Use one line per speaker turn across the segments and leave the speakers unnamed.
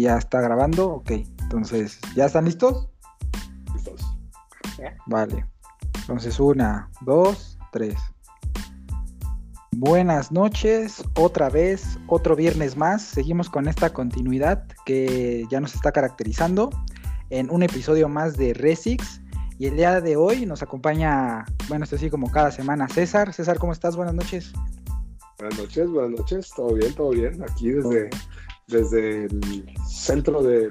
Ahí ya está grabando. Ok, entonces, ¿ya están listos?
Listos.
Vale. Entonces, una, dos, tres. Buenas noches, otra vez, otro viernes más. Seguimos con esta continuidad que ya nos está caracterizando en un episodio más de Resix. Y el día de hoy nos acompaña, bueno, esto así como cada semana, César. César, ¿cómo estás? Buenas noches.
Buenas noches, buenas noches. Todo bien, todo bien. Aquí desde, desde el centro del,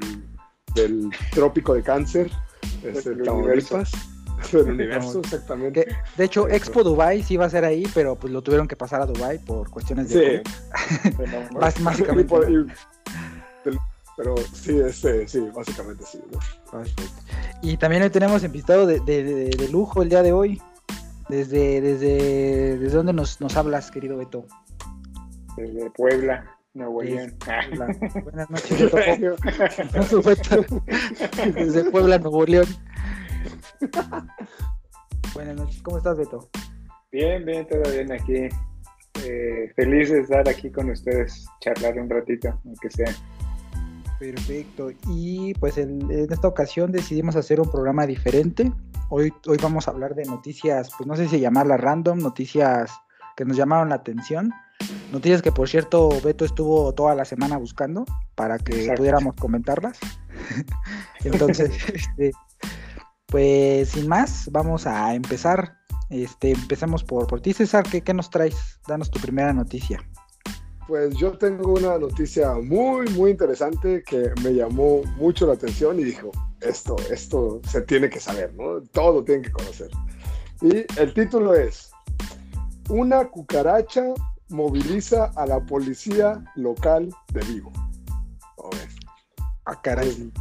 del trópico de cáncer, este,
Del
Tamaulipas. Del universo, exactamente.
Que, de hecho, Expo Dubai sí iba a ser ahí, pero pues lo tuvieron que pasar a Dubai por cuestiones
Sí.
de
Y
básicamente.
por- y- pero sí, este, sí, básicamente sí. ¿no?
Y también hoy tenemos invitado de, de- de- de lujo el día de hoy. Desde, desde, desde dónde nos, nos hablas, querido Beto.
Desde Puebla, Nuevo. León.
Buenas noches, Beto. ¿Cómo- Beto? Desde Puebla, Nuevo León. Buenas noches, ¿cómo estás, Beto?
Bien, bien, todo bien aquí. Eh, feliz de estar aquí con ustedes, charlar un ratito, aunque sea.
Perfecto. Y pues en, en esta ocasión decidimos hacer un programa diferente. Hoy, hoy vamos a hablar de noticias, pues no sé si llamarlas random, noticias que nos llamaron la atención. Noticias que por cierto Beto estuvo toda la semana buscando para que
Exacto.
pudiéramos comentarlas. Entonces, este, pues sin más, vamos a empezar. Este, empecemos por, por ti, César. ¿qué, ¿Qué nos traes? Danos tu primera noticia.
Pues yo tengo una noticia muy, muy interesante que me llamó mucho la atención y dijo, esto, esto se tiene que saber, ¿no? Todo tienen que conocer. Y el título es, una cucaracha moviliza a la policía local de Vigo. A ver,
Ah, caray.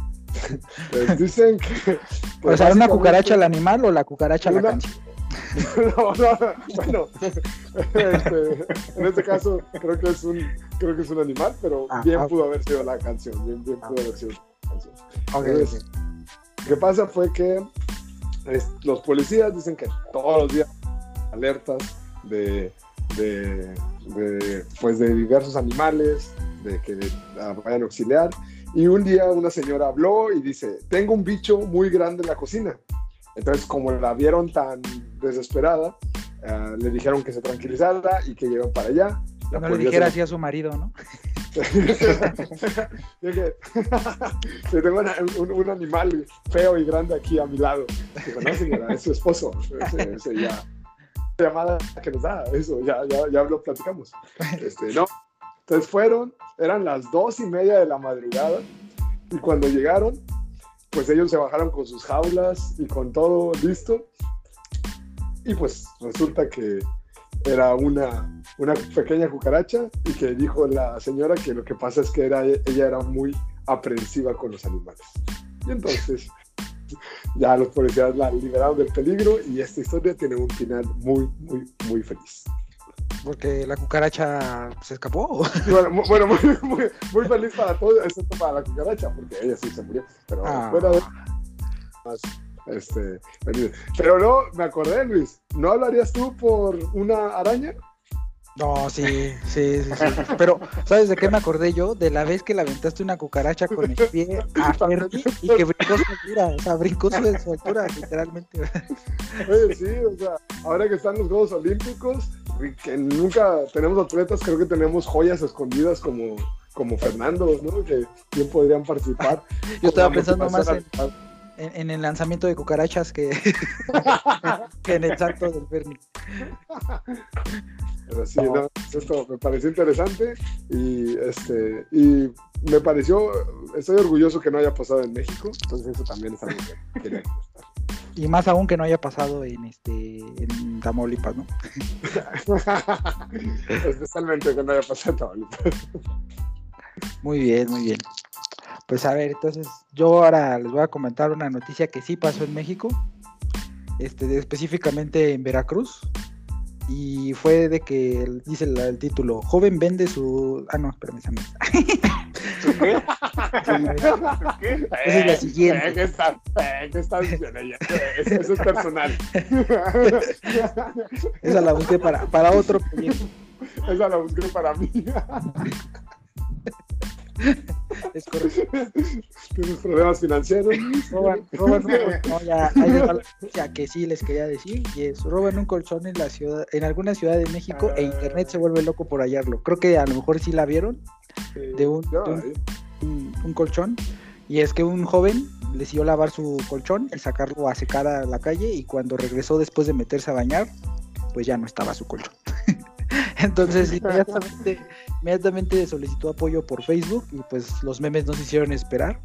les dicen que... que
O sea, ¿una cucaracha al animal o la cucaracha a la
Una-
canción?
No, no, bueno, este, en este caso creo que es un, creo que es un animal, pero
Ah,
bien pudo haber sido la canción, bien, bien pudo haber sido la canción.
Ok,
Entonces, Lo que pasa fue que es- los policías dicen que todos los días alertas de, de, de, pues de diversos animales, de que vayan a auxiliar. Y un día una señora habló y dice, tengo un bicho muy grande en la cocina. Entonces, como la vieron tan desesperada, ah, le dijeron que se tranquilizara y que llevan para allá. La
no le dijera así a su marido, ¿no?
Dije, tengo una- un, un animal feo y grande aquí a mi lado. Dijo, no, señora, es su esposo. Ese, ese ya. Llamada que nos da, eso, ya, ya, ya lo platicamos. Este, no. Entonces fueron, eran las dos y media de la madrugada, y cuando llegaron, pues ellos se bajaron con sus jaulas y con todo listo. Y pues resulta que era una, una pequeña cucaracha y que dijo la señora que lo que pasa es que era, ella era muy aprensiva con los animales. Y entonces ya los policías la liberaron del peligro y esta historia tiene un final muy, muy, muy feliz.
Porque la cucaracha se escapó.
Bueno, bueno, muy, muy, muy feliz para todos, excepto para la cucaracha, porque ella sí se murió. Pero
Ah.
fuera de más, este, feliz. Pero no, me acordé, Luis, ¿no hablarías tú por una araña?
No, sí, sí, sí, sí. Pero, ¿sabes de qué me acordé yo? De la vez que le aventaste una cucaracha con el pie a Ferdi y que brincó su altura. O sea, brincó su, su altura, literalmente.
Oye, sí, o sea, ahora que están los Juegos Olímpicos, que nunca tenemos atletas, creo que tenemos joyas escondidas como, como Fernando, ¿no? Que bien podrían participar.
Yo estaba pensando más en,
al-
en- en el lanzamiento de cucarachas que, que en el salto del Ferdi.
Pero sí, no, esto me pareció interesante y, este, y me pareció, estoy orgulloso que no haya pasado en México, entonces eso también es algo que quería comentar.
Y más aún que no haya pasado en este en Tamaulipas, ¿no?
Especialmente que no haya pasado en Tamaulipas.
Muy bien, muy bien. Pues a ver, entonces yo ahora les voy a comentar una noticia que sí pasó en México, este, específicamente en Veracruz, y fue de que dice el, el título, joven vende su... Ah, no, espérame, esa no es.
¿Qué?
Esa es la siguiente.
Eh, ¿Qué está, eh, ¿qué está diciendo ella? Eh, Eso, eso es personal.
Esa la busqué para, para otro proyecto.
Esa la busqué para mí.
es correcto.
Tienes problemas financieros.
Roban, roban un colchón. No, ya, va la noticia que sí les quería decir. Y es, roban un colchón en la ciudad, en alguna ciudad de México e internet se vuelve loco por hallarlo. Creo que a lo mejor sí la vieron de un,
Ya,
de un-
eh.
un, un colchón. Y es que un joven decidió lavar su colchón y sacarlo a secar a la calle. Y cuando regresó después de meterse a bañar, pues ya no estaba su colchón. Entonces inmediatamente, inmediatamente solicitó apoyo por Facebook y pues los memes no se hicieron esperar.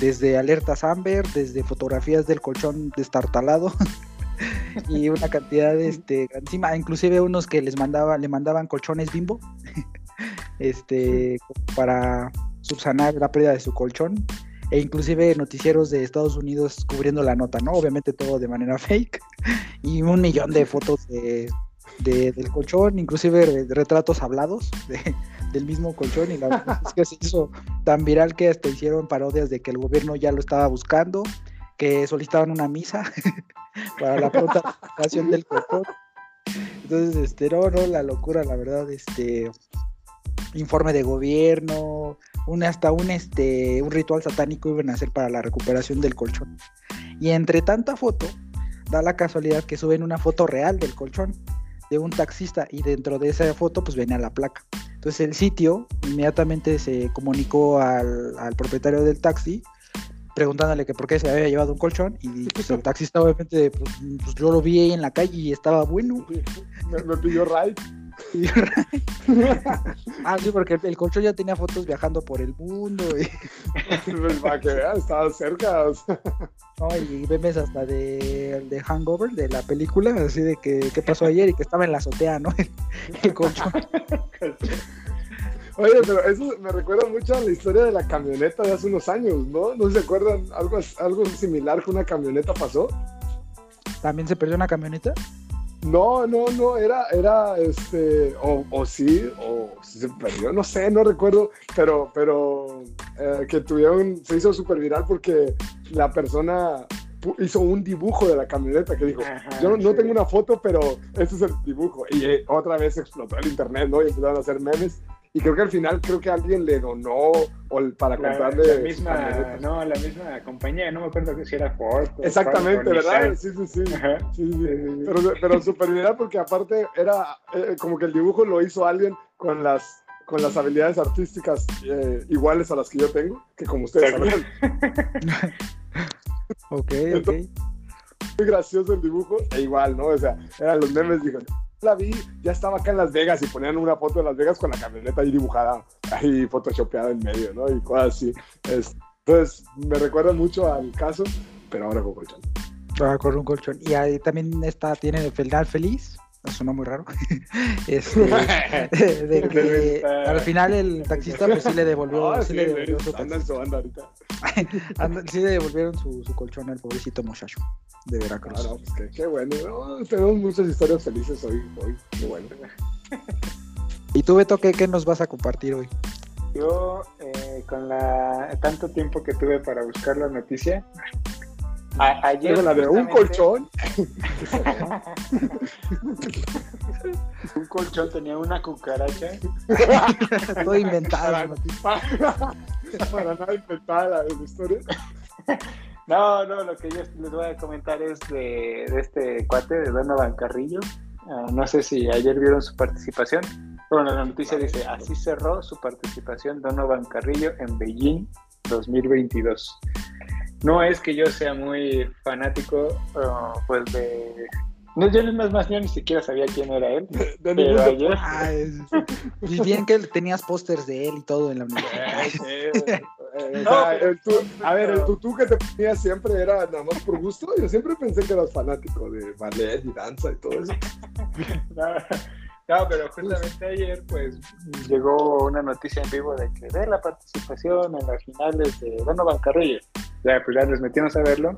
Desde alertas Amber, desde fotografías del colchón destartalado. Y una cantidad de este encima, inclusive unos que les mandaba, le mandaban colchones bimbo, este, para subsanar la pérdida de su colchón, e inclusive noticieros de Estados Unidos cubriendo la nota, ¿no? Obviamente todo de manera fake, y un millón de fotos de, de- del colchón, inclusive re- retratos hablados de- del mismo colchón, y la verdad es que se hizo tan viral que hasta hicieron parodias de que el gobierno ya lo estaba buscando, que solicitaban una misa para la pronta del colchón. Entonces, este, no, no, la locura, la verdad, este, informe de gobierno, un, hasta un, este, un ritual satánico iban a hacer para la recuperación del colchón. Y entre tanta foto, da la casualidad que suben una foto real del colchón de un taxista y dentro de esa foto pues venía la placa. Entonces el sitio inmediatamente se comunicó al, al propietario del taxi preguntándole que por qué se había llevado un colchón y pues el taxista obviamente pues, pues, yo lo vi ahí en la calle y estaba bueno.
Me, me pidió ride.
Ah, sí, porque el, colchón ya tenía fotos viajando por el mundo y,
Para que vean, estaba cerca.
¿No? y memes hasta de, de Hangover, de la película, así de que qué pasó ayer y que estaba en la azotea, ¿no? El colchón.
Oye, pero eso me recuerda mucho a la historia de la camioneta de hace unos años, ¿no? ¿No se acuerdan? Algo, algo similar que una camioneta pasó.
¿También se perdió una camioneta?
No, no, no, era, era, este, o, o sí, o se perdió, no sé, no recuerdo, pero, pero eh, que tuvieron, se hizo súper viral porque la persona hizo un dibujo de la camioneta que dijo,
Ajá,
yo no, tengo una foto, pero este es el dibujo. Y eh, otra vez explotó el internet, ¿no? Y empezaron a hacer memes. Y creo que al final, creo que alguien le donó o para
La,
comprarle
la misma, no, la misma compañía, no me acuerdo si era Ford.
Exactamente,
Ford
¿verdad? Sí, sí, sí. Pero, pero súper viral porque aparte era eh, como que el dibujo lo hizo alguien con las, con las habilidades artísticas eh, iguales a las que yo tengo, que como ustedes saben,
Ok, ok.
Entonces- muy gracioso el dibujo, e igual, ¿no? O sea, eran los memes, dijeron, la vi, ya estaba acá en Las Vegas y ponían una foto de Las Vegas con la camioneta ahí dibujada, ahí photoshopeada en medio, ¿no? Y cosas así. Es- entonces, me recuerda mucho al caso, pero ahora con colchón.
Ah, con un colchón. Y ahí también está, tiene el final feliz. Sonó muy raro. Este, de que
Está-
al final el taxista pues sí le devolvió,
Ah,
sí
sí,
le devolvió su
anda en su banda ahorita.
Anda- sí le devolvieron su, su colchón al pobrecito muchacho de Veracruz.
Ah, pues qué, qué bueno. No, tenemos muchas historias felices hoy, hoy. Qué bueno.
¿Y tú, Beto, qué, qué nos vas a compartir hoy?
Yo, eh, con la tanto tiempo que tuve para buscar la noticia, a- ayer.
La de un colchón.
Un colchón tenía una cucaracha.
Todo inventado.
Para,
noticia.
para- nada inventada la, la historia.
No, no, lo que yo les voy a comentar es de, de este cuate, de Donovan Carrillo. Ah, no sé si ayer vieron su participación. Bueno, la noticia dice, así cerró su participación Donovan Carrillo en Beijing 2022. No es que yo sea muy fanático, ah, pues de... No, yo no es más, yo ni siquiera sabía quién era él.
De
Pero ayer...
Ah, es- y bien que tenías pósters de él y todo en la universidad.
Eh, eh, o sea, el tu- a ver, el tutú que te ponía siempre era nada más por gusto. Yo siempre pensé que eras fanático de ballet y danza y todo eso.
No, no, pero justamente ayer pues llegó una noticia en vivo de que de la participación en las finales de Donovan Carrillo. Ya, pues ya nos metimos a verlo.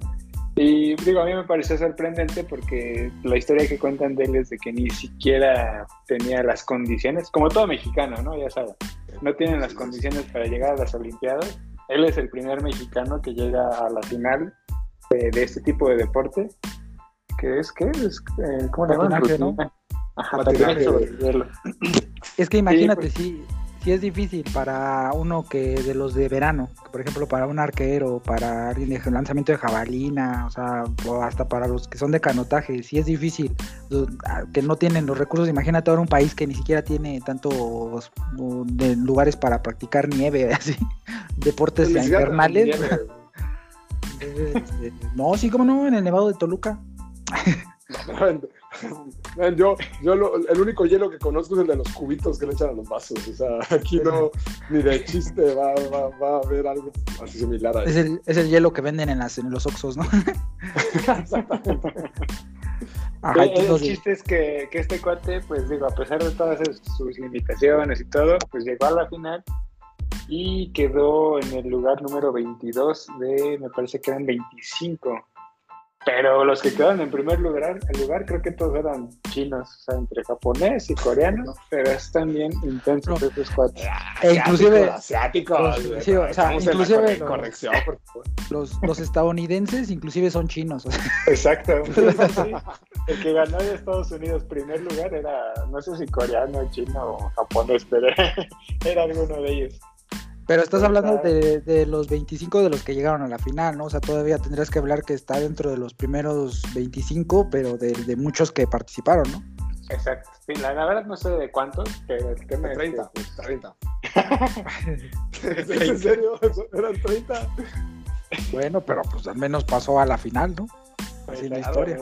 Y digo, a mí me pareció sorprendente porque la historia que cuentan de él es de que ni siquiera tenía las condiciones, como todo mexicano, ¿no? Ya saben, no tienen las condiciones para llegar a las Olimpiadas. Él es el primer mexicano que llega a la final de, de este tipo de deporte. ¿Qué es? ¿Qué es? Eh, ¿Cómo le llaman? Ajá,
Patinaje.
patinaje sobre hielo.
Es que imagínate,
pues.
si, sí es difícil para uno que de los de verano, por ejemplo, para un arquero, para alguien de lanzamiento de jabalina, o sea, o hasta para los que son de canotaje, sí es difícil, que no tienen los recursos. Imagínate ahora un país que ni siquiera tiene tantos de lugares para practicar nieve, así, deportes invernales. Este, no, sí, como no, en el Nevado de Toluca.
yo, yo el único hielo que conozco es el de los cubitos que le echan a los vasos. O sea, aquí no, ni de chiste va, va, va a haber algo así similar a
es el, es el hielo que venden en, las, en los Oxos, ¿no?
Exactamente. el, chiste es que, que, este cuate, pues digo, a pesar de todas sus limitaciones y todo, pues llegó a la final y quedó en el lugar número 22 de, me parece que eran 25 pero los que quedaron en primer lugar, el lugar creo que todos eran chinos, o sea, entre japonés y coreanos, pero están bien intensos esos cuatro.
E inclusive
asiáticos,
sí, o sea, inclusive los, corrección, los, los, estadounidenses inclusive son chinos.
Exacto. el que ganó de Estados Unidos primer lugar era, no sé si coreano, chino o japonés, pero era alguno de ellos.
Pero estás hablando de, los 25 de los que llegaron a la final, ¿no? O sea, todavía tendrías que hablar que está dentro de los primeros 25, pero de, muchos que participaron, ¿no?
Exacto. Sí, la, verdad no sé de cuántos, pero
el tema 30, 30. ¿En serio? ¿Eran 30?
Bueno, pero pues al menos pasó a la final, ¿no? Así la historia.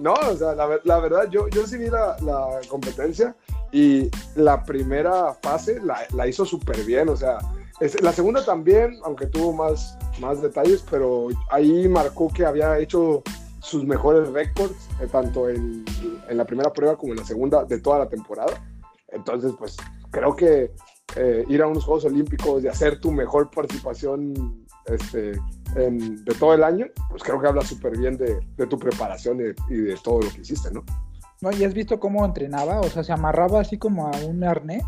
No, o sea, la, la, verdad, yo, yo sí vi la, la competencia y la primera fase la, la hizo súper bien, o sea, es, la segunda también, aunque tuvo más, más detalles, pero ahí marcó que había hecho sus mejores récords, eh, tanto en, en, la primera prueba como en la segunda de toda la temporada. Entonces, pues creo que eh, ir a unos Juegos Olímpicos y hacer tu mejor participación este, de todo el año, pues creo que habla súper bien de, tu preparación y, de todo lo que hiciste, ¿no?
No, y has visto cómo entrenaba, o sea, se amarraba así como a un arnés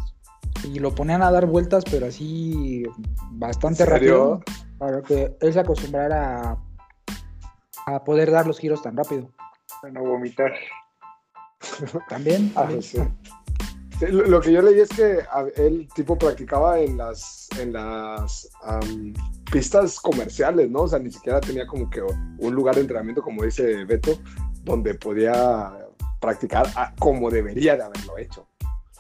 y lo ponían a dar vueltas, pero así bastante rápido, para que él se acostumbrara a, poder dar los giros tan rápido.
Para no vomitar.
También. Ah,
lo que yo leí es que él tipo practicaba en las en las pistas comerciales, ¿no? O sea, ni siquiera tenía como que un lugar de entrenamiento, como dice Beto, donde podía practicar como debería de haberlo hecho.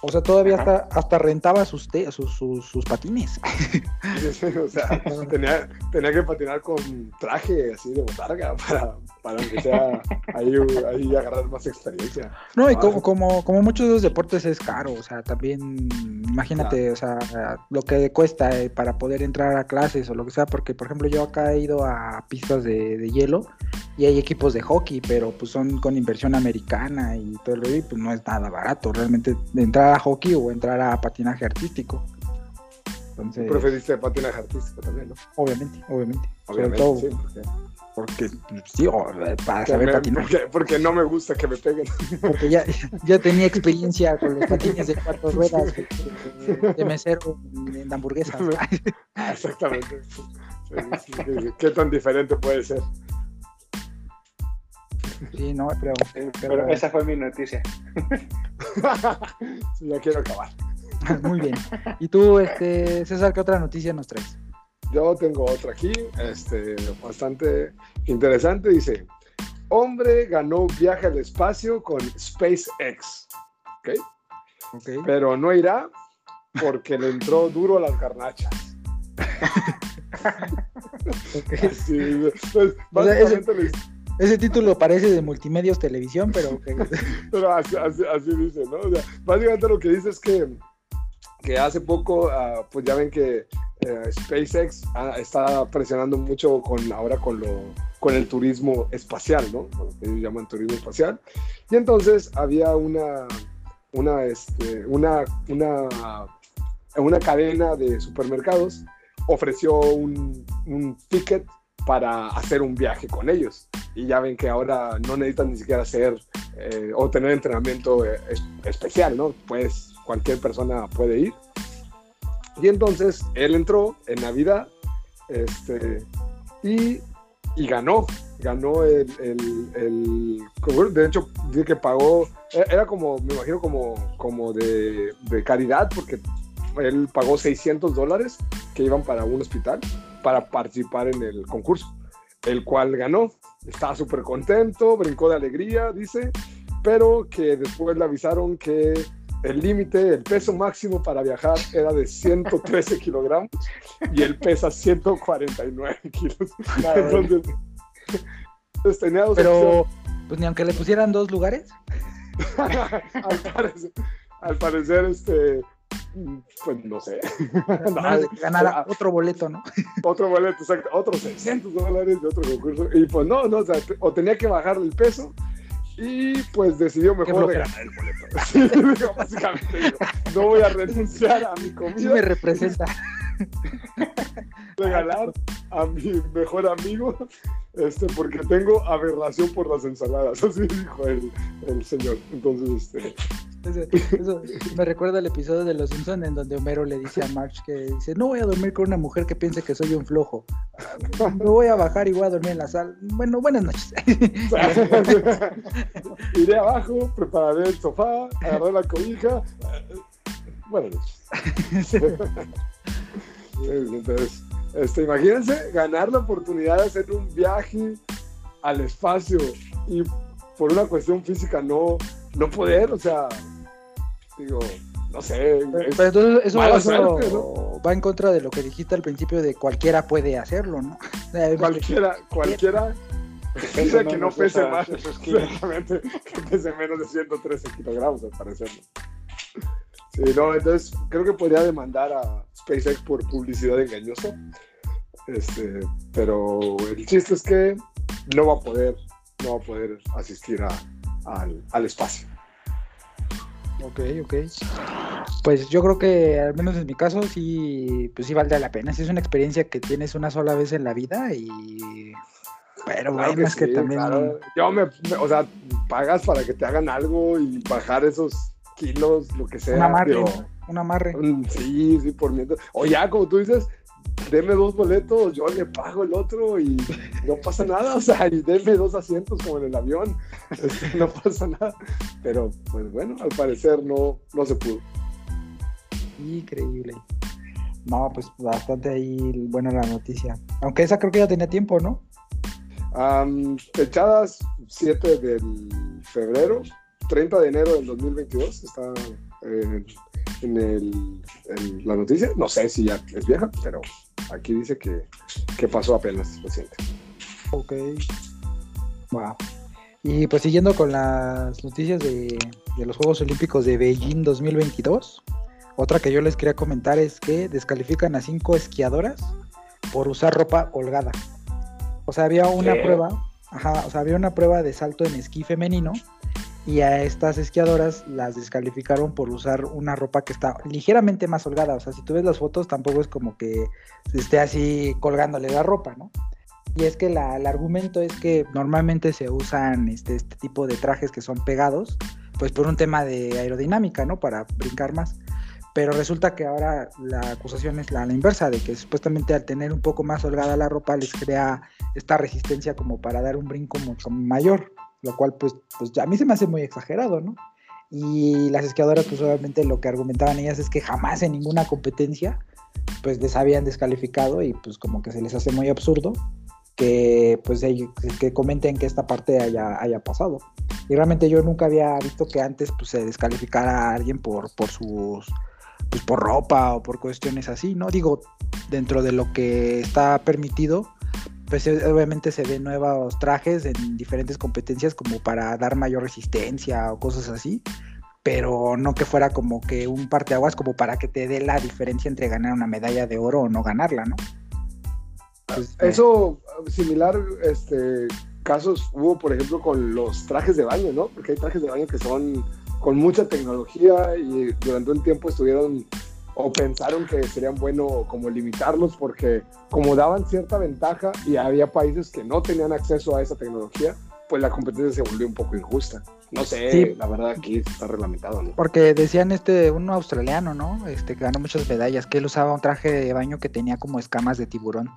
O sea, todavía hasta, hasta rentaba sus, sus, sus, patines.
o sea, tenía, tenía, que patinar con traje así de botarga para, para que sea ahí, ahí agarrar más experiencia.
No, y ah, como, como, como muchos de los deportes es caro, o sea, también imagínate, o sea, lo que cuesta eh, para poder entrar a clases o lo que sea, porque por ejemplo yo acá he ido a pistas de, de hielo y hay equipos de hockey, pero pues son con inversión americana y todo lo y pues no es nada barato realmente entrar a hockey o entrar a patinaje artístico.
Entonces, preferiste patinaje artístico también, ¿no?
Obviamente, obviamente. obviamente todo, sí, porque, sí, para saber patinar.
Porque, no me gusta que me peguen.
Porque ya, ya tenía experiencia con los patines de cuatro ruedas de, mesero en hamburguesas.
Exactamente. ¿Qué tan diferente puede ser?
Sí, no, pero,
pero, esa fue mi noticia.
sí, ya quiero acabar.
Muy bien. ¿Y tú, este, César, qué otra noticia nos traes?
Yo tengo otra aquí, este, bastante interesante. Dice, hombre ganó viaje al espacio con SpaceX. ¿Ok? okay. Pero no irá porque le entró duro a las garnachas.
okay. pues, básicamente ese título parece de multimedios televisión, pero...
pero así, dice, ¿no? O sea, básicamente lo que dice es que, que hace poco, ah, pues ya ven que eh, SpaceX está presionando mucho con ahora con, lo, con el turismo espacial, ¿no? Lo que ellos llaman turismo espacial. Y entonces había una, una, este, una, una, una cadena de supermercados ofreció un, un ticket para hacer un viaje con ellos. Y ya ven que ahora no necesitan ni siquiera hacer eh, o tener entrenamiento eh, especial, ¿no? Pues cualquier persona puede ir. Y entonces él entró en Navidad este, y, y ganó. Ganó el, el, el, De hecho, que pagó. E, era como, me imagino, como, como de, de caridad, porque él pagó 600 dólares que iban para un hospital para participar en el concurso, el cual ganó. Estaba súper contento, brincó de alegría, dice, pero que después le avisaron que el límite, el peso máximo para viajar era de 113 kilogramos y él pesa 149 kilos. Entonces, tenía dos
Pero, pues ni aunque le pusieran dos lugares.
al, parecer, al parecer, este, pues no sé.
No, ganara otro boleto, ¿no?
otro boleto, exacto, otros 600 dólares de otro concurso. Y pues no, no, o, sea, o tenía que bajar el peso y pues decidió mejor regalar el boleto. Sí, básicamente, digo, no voy a renunciar a mi comida.
Sí me representa.
Regalar a mi mejor amigo, este, porque tengo aberración por las ensaladas, así dijo el, el señor. Entonces, este,
eso, eso, me recuerda el episodio de Los Simpsons en donde Homero le dice a Marge que dice, no voy a dormir con una mujer que piense que soy un flojo. Me voy a bajar y voy a dormir en la sala. Bueno, buenas noches.
Iré abajo, prepararé el sofá, agarraré la cobija. Buenas noches. Entonces, este, imagínense ganar la oportunidad de hacer un viaje al espacio y por una cuestión física no, no poder, o sea, digo, no sé.
Pero entonces eso, eso suerte, ¿no? va en contra de lo que dijiste al principio de cualquiera puede hacerlo, ¿no?
Cualquiera, cualquiera. Dice que no pese más, exactamente, que pese menos de 113 kilogramos, al parecer. Sí, no, entonces creo que podría demandar a SpaceX por publicidad engañosa. Este, pero el chiste es que no va a poder, no va a poder asistir a, al, al espacio.
Ok, ok. Pues yo creo que al menos en mi caso sí, pues sí vale la pena. Sí es una experiencia que tienes una sola vez en la vida y... Pero
claro
bueno,
que
es que
sí,
también...
claro. Yo me, me- o sea, pagas para que te hagan algo y bajar esos kilos, lo que sea.
Un amarre,
pero-
¿no? Un amarre.
Mm, Sí, sí, por mientras. O ya, como tú dices, deme dos boletos, yo le pago el otro y no pasa nada. O sea, y deme dos asientos como en el avión. Este, no pasa nada. Pero, pues bueno, al parecer no, no se pudo.
Increíble. No, pues bastante ahí buena la noticia. Aunque esa creo que ya tenía tiempo, ¿no?
Am, fechadas 7 del febrero, 30 de enero del 2022, está eh, en, el- en la noticia. No sé si ya es vieja, pero aquí dice que, que pasó apenas reciente.
Ok. Wow. Y pues siguiendo con las noticias de, de los Juegos Olímpicos de Beijing 2022, otra que yo les quería comentar es que descalifican a cinco esquiadoras por usar ropa holgada. O sea, había una
¿Qué?
prueba, ajá, o sea, había una prueba de salto en esquí femenino y a estas esquiadoras las descalificaron por usar una ropa que está ligeramente más holgada. O sea, si tú ves las fotos, tampoco es como que esté así colgándole la ropa, ¿no? Y es que el argumento es que normalmente se usan este, este tipo de trajes que son pegados, pues por un tema de aerodinámica, ¿no? Para brincar más. Pero resulta que ahora la acusación es la inversa, de que supuestamente al tener un poco más holgada la ropa les crea esta resistencia como para dar un brinco mucho mayor, lo cual pues, pues a mí se me hace muy exagerado, ¿no? Y las esquiadoras pues obviamente lo que argumentaban ellas es que jamás en ninguna competencia pues les habían descalificado y pues como que se les hace muy absurdo que pues que comenten que esta parte haya, haya pasado. Y realmente yo nunca había visto que antes pues se descalificara a alguien por, por sus pues por ropa o por cuestiones así, ¿no? Digo, dentro de lo que está permitido, pues eh, obviamente se ven nuevos trajes en diferentes competencias como para dar mayor resistencia o cosas así, pero no que fuera como que un parteaguas como para que te dé la diferencia entre ganar una medalla de oro o no ganarla, ¿no? Pues, eh,
Eso, similar, este, casos hubo, por ejemplo, con los trajes de baño, ¿no? Porque hay trajes de baño que son con mucha tecnología y durante un tiempo estuvieron o pensaron que serían bueno como limitarlos porque como daban cierta ventaja y había países que no tenían acceso a esa tecnología, pues la competencia se volvió un poco injusta. No sé,
Sí.
la verdad aquí está reglamentado, ¿no?
Porque decían este, un australiano, ¿no? Este que ganó muchas medallas, que él usaba un traje de baño que tenía como escamas de tiburón.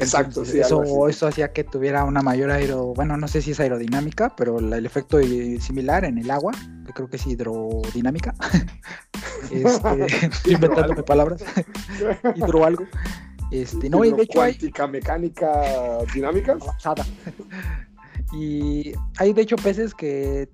Exacto,
Entonces,
sí,
eso, eso hacía que tuviera una mayor aero, bueno, no sé si es aerodinámica, pero el efecto similar en el agua, que creo que es hidrodinámica. este, estoy inventándome palabras, hidro algo. Este, no, y de hecho hay
mecánica, dinámicas.
avanzada. Y hay de hecho peces que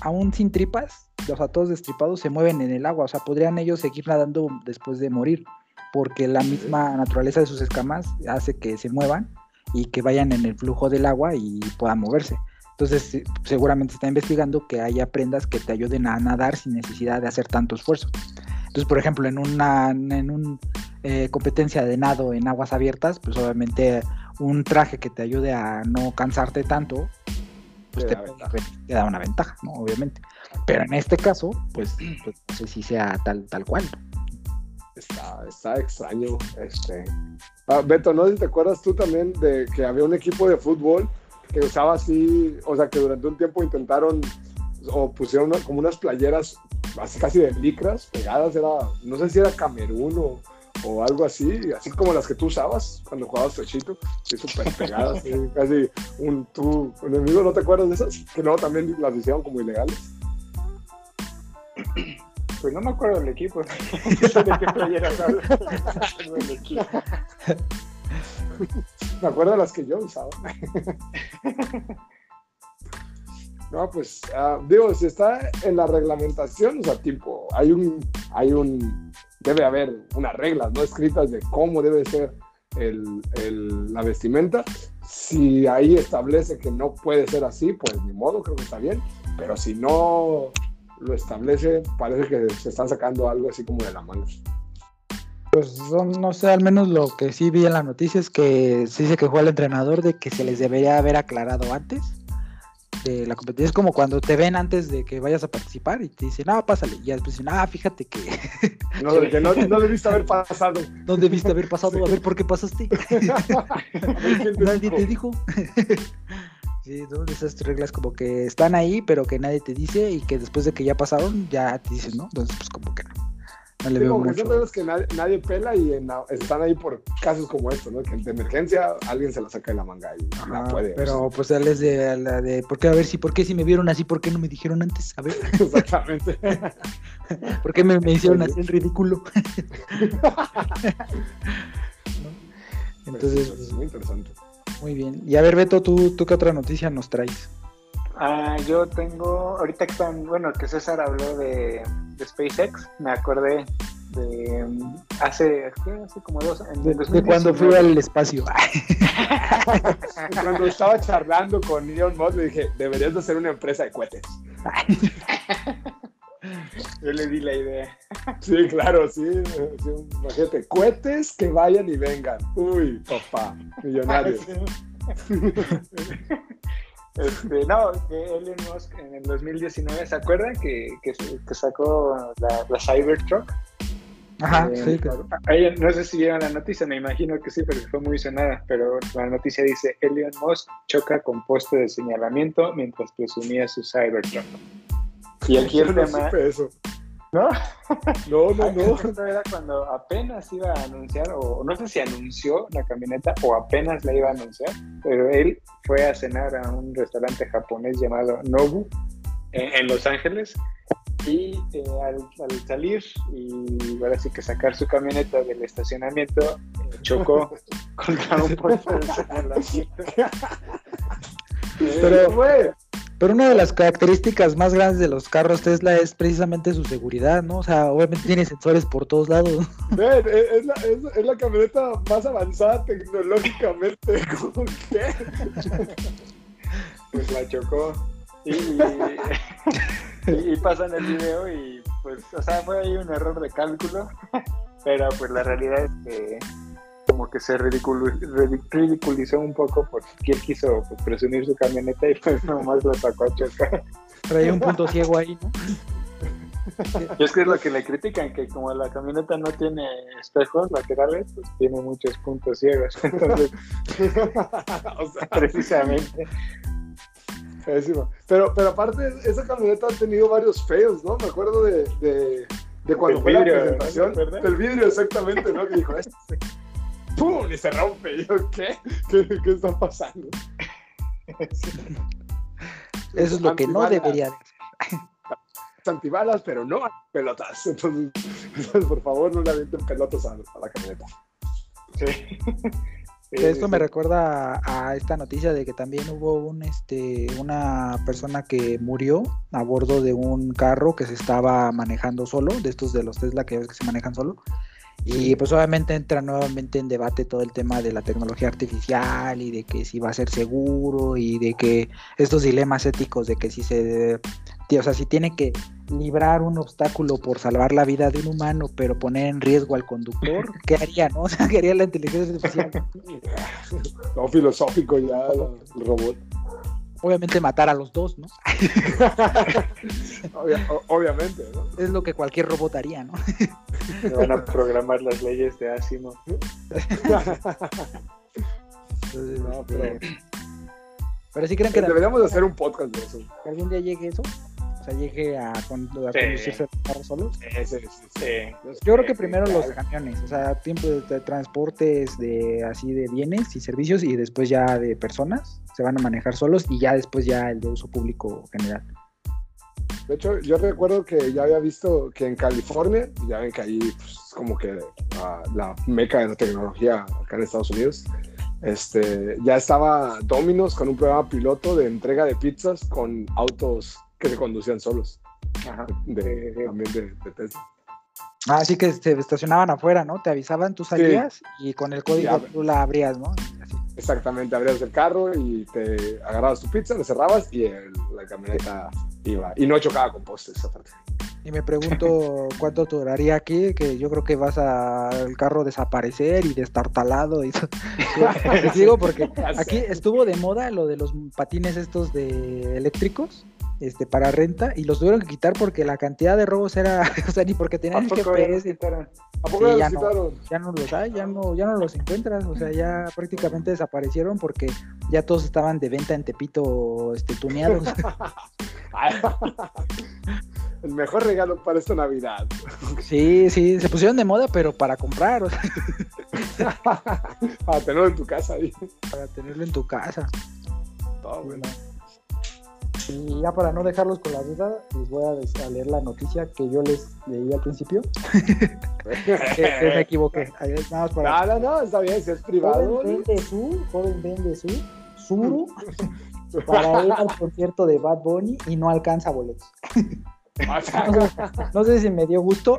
aún sin tripas, o sea, todos destripados, se mueven en el agua. O sea, podrían ellos seguir nadando después de morir, porque la misma naturaleza de sus escamas hace que se muevan y que vayan en el flujo del agua y puedan moverse. Entonces, se- seguramente está investigando que haya prendas que te ayuden a nadar sin necesidad de hacer tanto esfuerzo. Entonces, por ejemplo, en una en un, eh, competencia de nado en aguas abiertas, pues obviamente un traje que te ayude a no cansarte tanto, pues
Te
te,
da
puede-
ventaja.
te da una ventaja, ¿no? Obviamente. Pero en este caso, pues, pues, no sé si sea tal, tal cual.
Está, está extraño. Este. Ah, Beto, no sé si te acuerdas tú también de que había un equipo de fútbol que usaba así, o sea, que durante un tiempo intentaron o pusieron una- como unas playeras así casi de licras pegadas, era, no sé si era Camerún o, o algo así, así como las que tú usabas cuando jugabas pechito, así súper pegadas, así, casi un tú, un enemigo, ¿no te acuerdas de esas? Que luego también las hicieron como ilegales.
Pues no me acuerdo del equipo. No sé de qué playeras.
Me acuerdo de las que yo usaba. No, pues, ah, digo, si está en la reglamentación, o sea, tipo, hay un, hay un, debe haber unas reglas, ¿no? Escritas de cómo debe ser el, el- la vestimenta. Si ahí establece que no puede ser así, pues ni modo, creo que está bien. Pero si no lo establece, parece que se están sacando algo así como de la manga.
Pues son- no sé, al menos lo que sí vi en la noticia es que se dice que fue el entrenador de que se les debería haber aclarado antes de la competencia. Es como cuando te ven antes de que vayas a participar y te dicen, ah, pásale. Y ya después dicen, ah, fíjate que
No, de que no, no debiste haber pasado.
no debiste haber pasado, a ver por qué pasaste. Nadie te dijo. Sí, ¿no? Esas reglas como que están ahí, pero que nadie te dice y que después de que ya pasaron, ya te dicen, ¿no? Entonces, pues como que no. No le
Sí,
veo
como que son
mucho.
reglas que nadie, nadie pela y en la- están ahí por casos como estos, ¿no? Que de emergencia alguien se la saca de la manga y la
Ajá,
puede.
pero pues él es de la de por qué a ver si por qué si me vieron así por qué no me dijeron antes a ver
Exactamente.
por qué me, me hicieron así el ridículo ¿No? entonces
Pues, es muy interesante.
Muy bien y a ver Beto tú tú qué otra noticia nos traes
Ah, yo tengo, ahorita que están, bueno, que César habló de, de SpaceX, me acordé de hace, ¿qué? hace como dos en
de, cuando fui
2019.
al espacio
Cuando estaba charlando con Elon Musk, le dije, deberías de hacer una empresa de cohetes.
Yo le di la idea.
Sí, claro, sí. sí, Imagínate, cohetes que vayan y vengan. Uy, papá, millonarios.
Este, no, que Elon Musk en el 2019, ¿se acuerdan que, que, que sacó la, la Cybertruck?
ajá
Eh,
sí claro
Ahí, no sé si vieron la noticia, me imagino que sí, porque fue muy sonada, pero la noticia dice, Elon Musk choca con poste de señalamiento mientras presumía su Cybertruck. Y aquí el tema,
eso.
¿no?
No, no, no.
Esto era cuando apenas iba a anunciar, o no sé si anunció la camioneta o apenas la iba a anunciar, pero él fue a cenar a un restaurante japonés llamado Nobu en, en Los Ángeles y eh, al, al salir y ahora sí que sacar su camioneta del estacionamiento, eh, chocó contra un puesto de.
Pero-
fue.
Pero una de las características más grandes de los carros Tesla es precisamente su seguridad no o sea obviamente tiene sensores por todos lados
es, es la, es- es la camioneta más avanzada tecnológicamente. ¿Cómo que?
pues la chocó y, y, y pasan el video y pues, o sea, fue ahí un error de cálculo, pero pues la realidad es que como que se ridiculizó un poco porque él quiso pues, presumir su camioneta y pues nomás lo sacó a chocar.
traía un punto ciego ahí no
Y es que es lo que le critican, que como la camioneta no tiene espejos laterales, pues tiene muchos puntos ciegos. Entonces,
o sea,
precisamente.
Pero, pero aparte, esa camioneta ha tenido varios feos, ¿no? Me acuerdo de, de, de cuando fue
vidrio,
la presentación.
¿Verdad?
Del vidrio, exactamente, ¿no? Que dijo, este ¡pum! y se rompe. Y yo, ¿qué? ¿Qué, qué está pasando?
Eso es lo que no debería de
Antibalas, pero no pelotas. Entonces, entonces, por favor, no le avienten pelotas a, a la camioneta.
Sí.
Esto me recuerda a, a esta noticia de que también hubo un este una persona que murió a bordo de un carro que se estaba manejando solo, de estos de los Tesla que ves que se manejan solo. Y pues obviamente entra nuevamente en debate todo el tema de la tecnología artificial y de que si va a ser seguro y de que estos dilemas éticos de que si se o sea, si tiene que librar un obstáculo por salvar la vida de un humano, pero poner en riesgo al conductor, ¿qué haría, no? O sea, ¿qué haría la inteligencia artificial?
No filosófico ya el robot.
Obviamente matar a los dos, ¿no?
Obvia- o- obviamente, ¿no?
Es lo que cualquier robot haría, ¿no?
Me van a programar las leyes de Asimov.
Entonces,
No, pero
pero sí creen que,
deberíamos de hacer un podcast de eso.
que algún día llegue eso, sea, llegue a, con- a
Sí.
conducirse los carros solos.
Sí, sí, sí, sí.
Sí.
Yo creo que
Sí,
primero
claro.
los camiones, o sea, tiempo de, de transportes de así de bienes y servicios y después ya de personas se van a manejar solos y ya después ya el de uso público general.
De hecho, yo recuerdo que ya había visto que en California, ya ven que ahí pues, es como que la meca de la tecnología acá en Estados Unidos, este, ya estaba Domino's con un programa piloto de entrega de pizzas con autos que se conducían solos,
Ajá.
de, también de, de Tesla.
Ah, sí que se estacionaban afuera, ¿no? Te avisaban, tú salías y con el código tú la abrías, ¿no? Así.
Exactamente, abrías el carro y te agarrabas tu pizza, le cerrabas y el- la camioneta iba. Y no chocaba con postes, aparte.
Y me pregunto cuánto duraría aquí, que yo creo que vas a el carro desaparecer y destartalado y eso. Les digo porque aquí estuvo de moda lo de los patines estos de eléctricos, este para renta y los tuvieron que quitar porque la cantidad de robos era, o sea, ni porque
¿A
tenían el
ya
GPS,
quitaron?
¿A poco
Sí,
ya
ya no. ya no los hay, ya no ya no los encuentras, o sea, ya prácticamente desaparecieron porque ya todos estaban de venta en Tepito este tuneados.
El mejor regalo para esta Navidad.
Sí, sí, se pusieron de moda, pero para comprar, o sea,
Para tenerlo en tu casa
para tenerlo en tu casa.
Todo bueno.
Y ya para no dejarlos con la duda, les voy a, leer la noticia que yo les leí al principio. Que, que me equivoqué. Nada más para.
No, no, no, está bien, si es privado.
Joven vende su, joven vende su, Suru para ir al concierto de Bad Bunny y no alcanza boletos. No sé, no sé si me dio gusto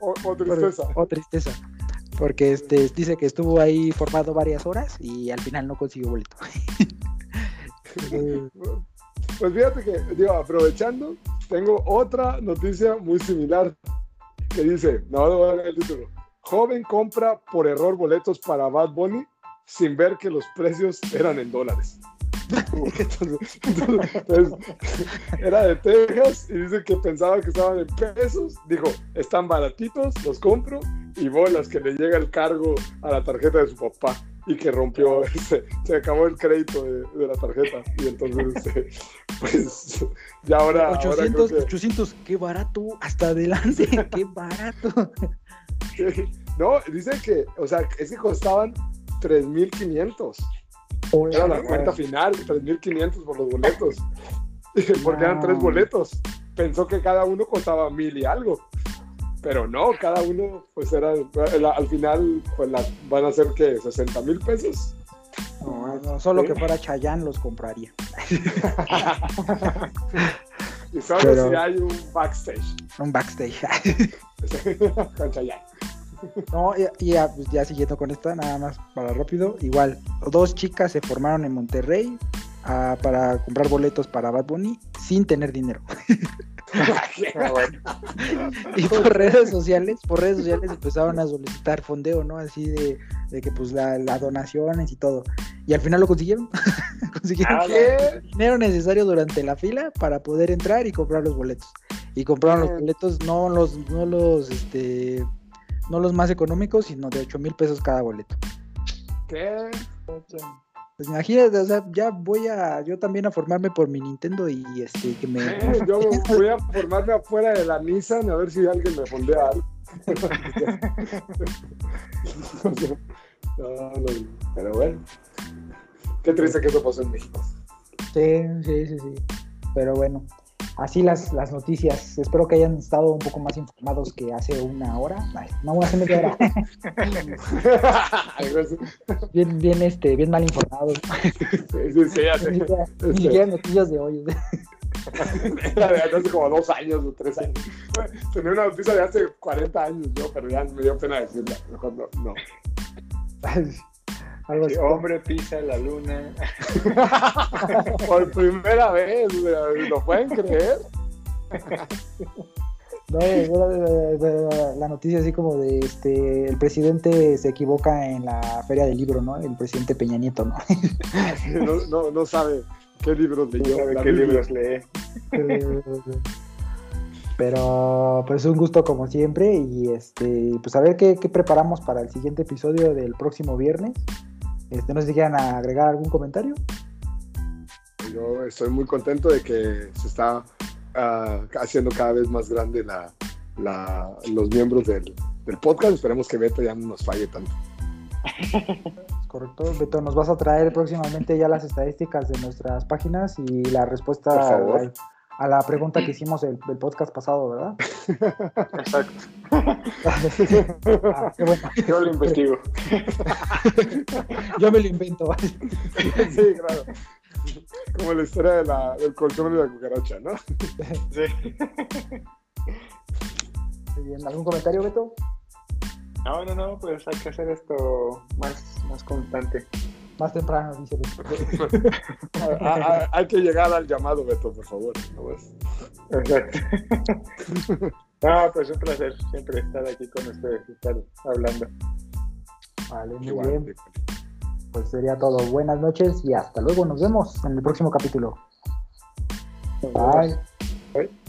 o- o tristeza.
o tristeza. Porque este dice que estuvo ahí formado varias horas y al final no consiguió boleto.
Pues fíjate que, digo, aprovechando, tengo otra noticia muy similar que dice, no, no voy a leer el título. Joven compra por error boletos para Bad Bunny sin ver que los precios eran en dólares. Entonces, entonces, entonces, era de Texas y dice que pensaba que estaban en pesos. Dijo, están baratitos, los compro y bolas que le llega el cargo a la tarjeta de su papá y que rompió, se, se acabó el crédito de, de la tarjeta. Y entonces, este, pues, ya ahora, ahora creo
800,
que-
800, qué barato, hasta adelante, qué barato.
no, dice que, o sea, es que costaban 3.500. Era la cuenta final, 3.500 por los boletos. Porque eran tres boletos. Pensó que cada uno costaba mil y algo. Pero no, cada uno, pues era, al final, pues la- van a ser que 60 mil pesos.
No, no, solo
Sí.
que fuera Chayán los compraría.
Y solo
Pero-
si hay un backstage.
Un backstage.
Con Chayanne.
No, y, y ya, pues, ya siguiendo con esta, nada más para rápido. Igual, dos chicas se formaron en Monterrey ah, para comprar boletos para Bad Bunny sin tener dinero.
Ah, bueno.
Y por redes sociales, por redes sociales empezaron a solicitar fondeo, ¿no? Así de, de que pues la- las donaciones y todo. Y al final lo consiguieron. consiguieron
Ah,
el dinero necesario durante la fila para poder entrar y comprar los boletos. Y compraron los
Bien.
boletos, no los, no los, este, no los más económicos, sino de 8 mil pesos cada boleto.
¿Qué?
Pues imagínate, o sea, ya voy a, yo también a formarme por mi Nintendo y este, que me...
Eh, Yo voy a formarme afuera de la Nissan a ver si alguien me fondea algo. no, no, pero bueno. Qué triste que eso pasó en México.
Sí, sí, sí, sí. Pero bueno, así las, las noticias. Espero que hayan estado un poco más informados que hace una hora. No, hace media hora. bien, bien, este, bien mal informados.
Sí, sí, sí, hace,
Ni siquiera- noticias de hoy.
Era de hace como dos años o tres años. Tenía una noticia de hace 40 años yo, pero ya me dio pena decirla. Mejor no. no.
Algo así.
Hombre pisa la luna.
Por primera vez, ¿lo pueden creer?
No, la noticia así como de este el presidente se equivoca en la feria del libro, ¿no? El presidente Peña Nieto, ¿no?
No, no, no sabe qué libros leyó.
¿Sabe
la
qué
Biblia.
libros lee?
Pero pues un gusto como siempre y este pues a ver qué, qué preparamos para el siguiente episodio del próximo viernes. Este, no sé si quieran agregar algún comentario.
Yo estoy muy contento de que se está ah, haciendo cada vez más grande la, la- los miembros del, del podcast. Esperemos que Beto ya no nos falle tanto.
Correcto, Beto, nos vas a traer próximamente ya las estadísticas de nuestras páginas y la respuesta a la, pregunta que hicimos el, el podcast pasado, ¿verdad?
Exacto.
Ah, qué bueno.
Yo lo investigo.
Yo me lo invento.
sí, claro. Como la historia de la, del colchón y la cucaracha, ¿no?
Sí.
Muy bien, ¿Algún comentario, Beto?
No, no, no, pues hay que hacer esto más, más constante.
Más temprano, dice Beto.
Ah, ah, hay que llegar al llamado, Beto, por favor. ¿no ves?
Exacto. No, pues un placer siempre estar aquí con ustedes y estar hablando.
Vale, muy
Igual,
bien. Pues sería todo. Buenas noches y hasta luego. Nos vemos en el próximo capítulo. Bye.
Bye.